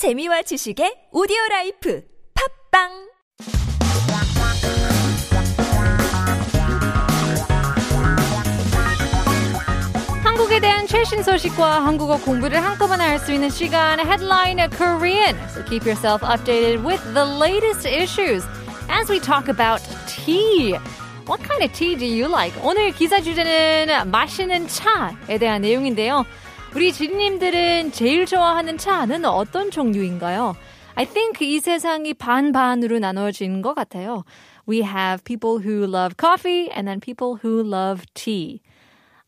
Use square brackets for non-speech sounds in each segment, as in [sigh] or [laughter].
재미와 지식의 오디오 라이프 팝빵 한국에 대한 최신 소식과 한국어 공부를 한꺼번에 할 수 있는 시간 Headline Korean. So keep yourself updated with the latest issues as we talk about tea. What kind of tea do you like? 오늘 기사 주제는 마시는 차에 대한 내용인데요. 우리 지님들은 제일 좋아하는 차는 어떤 종류인가요? I think 이 세상이 반반으로 나눠진 것 같아요. We have people who love coffee and then people who love tea.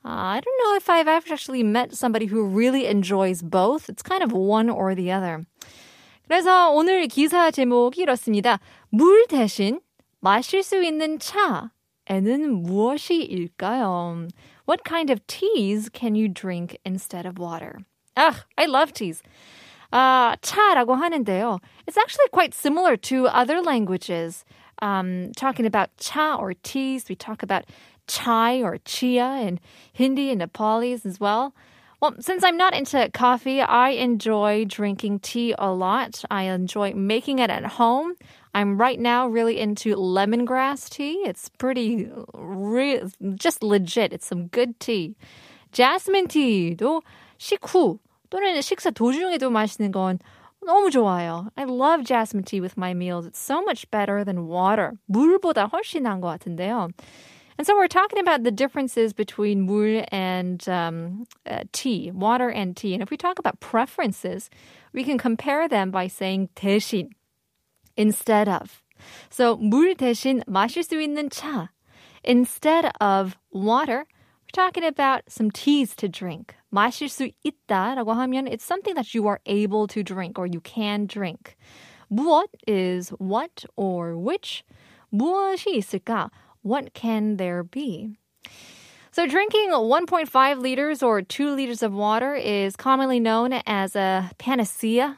Uh, I don't know if I've actually met somebody who really enjoys both. It's kind of one or the other. 그래서 오늘 기사 제목이 이렇습니다. 물 대신 마실 수 있는 차에는 무엇이일까요? What kind of teas can you drink instead of water? Ugh, I love teas. 아, 차라고 하는데요. It's actually quite similar to other languages. Um, talking about cha or teas, we talk about chai or chia in Hindi and Nepalese as well. Well, since I'm not into coffee, I enjoy drinking tea a lot. I enjoy making it at home. I'm right now really into lemongrass tea. It's pretty, re- just legit. It's some good tea. Jasmine tea도 식후 또는 식사 도중에도 마시는 건 너무 좋아요. I love jasmine tea with my meals. It's so much better than water. 물보다 훨씬 나은 것 같은데요. And so we're talking about the differences between 물 and um, uh, tea, water and tea. And if we talk about preferences, we can compare them by saying 대신, instead of. So 물 대신 마실 수 있는 차. Instead of water, we're talking about some teas to drink. 마실 수 있다라고 하면 it's something that you are able to drink or you can drink. 무엇 is what or which. 무엇이 있을까? What can there be? So, drinking 1.5 liters or 2 liters of water is commonly known as a panacea.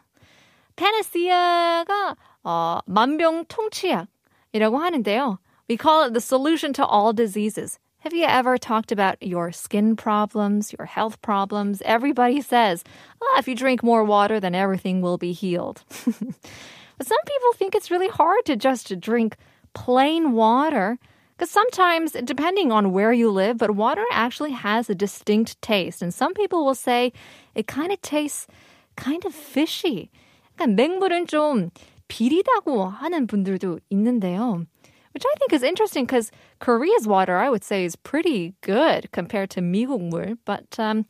panacea가 어, 만병통치약이라고 하는데요. We call it the solution to all diseases. Have you ever talked about your skin problems, your health problems? Everybody says, oh, if you drink more water, then everything will be healed. [laughs] but some people think it's really hard to just drink plain water. Because sometimes, depending on where you live, but water actually has a distinct taste. And some people will say it kind of tastes kind of fishy. 그러니까 맹물은 좀 비리다고 하는 분들도 있는데요. Which I think is interesting because Korea's water, I would say, is pretty good compared to 미국 물. But um,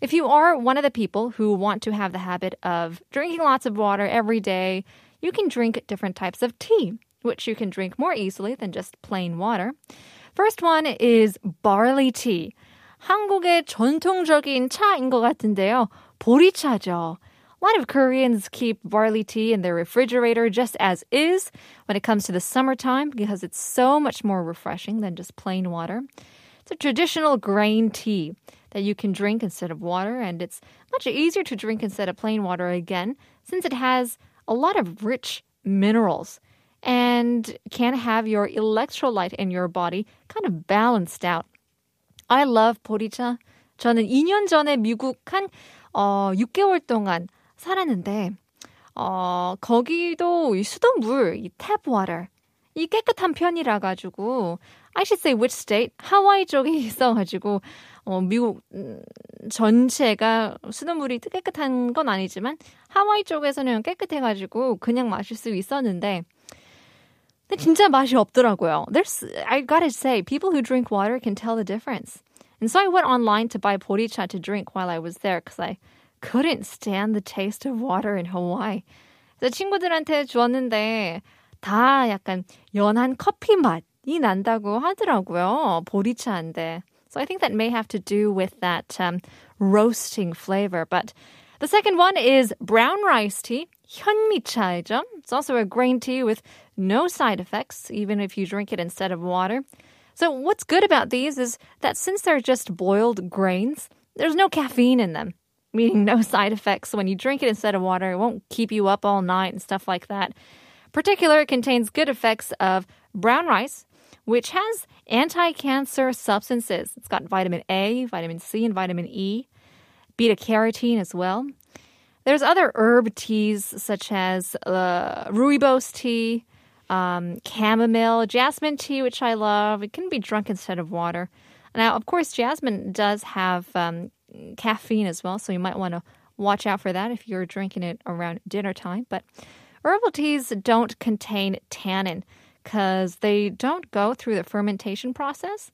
if you are one of the people who want to have the habit of drinking lots of water every day, you can drink different types of tea which you can drink more easily than just plain water. First one is barley tea. 한국의 전통적인 차인 것 같은데요. 보리차죠. A lot of Koreans keep barley tea in their refrigerator just as is when it comes to the summertime because it's so much more refreshing than just plain water. It's a traditional grain tea that you can drink instead of water, and it's much easier to drink instead of plain water again since it has a lot of rich minerals and can have your electrolyte in your body kind of balanced out. I love 보리차. 저는 2년 전에 미국 한 어, 6개월 동안 살았는데 어, 거기도 이 수돗물, 이 tap water 이 깨끗한 편이라 가지고 I should say which state 하와이 쪽에 있어 가지고 어, 미국 전체가 수돗물이 깨끗한 건 아니지만 하와이 쪽에서는 깨끗해 가지고 그냥 마실 수 있었는데 근데 진짜 맛이 없더라고요. There's, I gotta say, people who drink water can tell the difference. And so I went online to buy 보리차 to drink while I was there because I couldn't stand the taste of water in Hawaii. 그래서 친구들한테 주었는데 다 약간 연한 커피 맛이 난다고 하더라고요. 보리차인데. So I think that may have to do with that um, roasting flavor. But the second one is brown rice tea. 현미차이죠. It's also a grain tea with no side effects, even if you drink it instead of water. So, what's good about these is that since they're just boiled grains, there's no caffeine in them, meaning no [laughs] side effects. So when you drink it instead of water, it won't keep you up all night and stuff like that. Particular, it contains good effects of brown rice, which has anti cancer substances. It's got vitamin A, vitamin C, and vitamin E, beta carotene as well. There's other herb teas such as uh, rooibos tea, um, chamomile, jasmine tea, which I love. It can be drunk instead of water. Now, of course, jasmine does have um, caffeine as well, so you might want to watch out for that if you're drinking it around dinner time. But herbal teas don't contain tannin because they don't go through the fermentation process.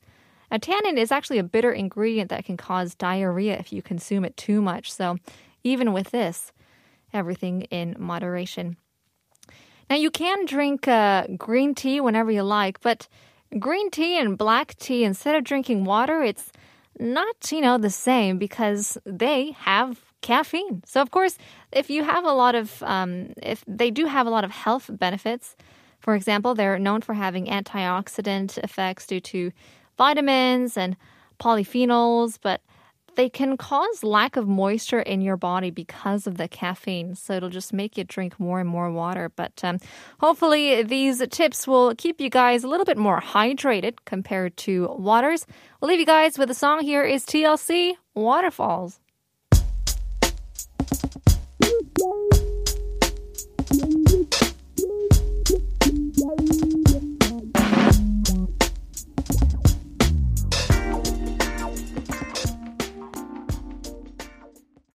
Now, tannin is actually a bitter ingredient that can cause diarrhea if you consume it too much. So, even with this, everything in moderation. Now, you can drink uh, green tea whenever you like, but green tea and black tea, instead of drinking water, it's not, you know, the same because they have caffeine. So, of course, if you have a lot of, um, if they do have a lot of health benefits, for example, they're known for having antioxidant effects due to vitamins and polyphenols, but they can cause lack of moisture in your body because of the caffeine. So it'll just make you drink more and more water. But um, hopefully, these tips will keep you guys a little bit more hydrated compared to waters. We'll leave you guys with a song here is TLC Waterfalls.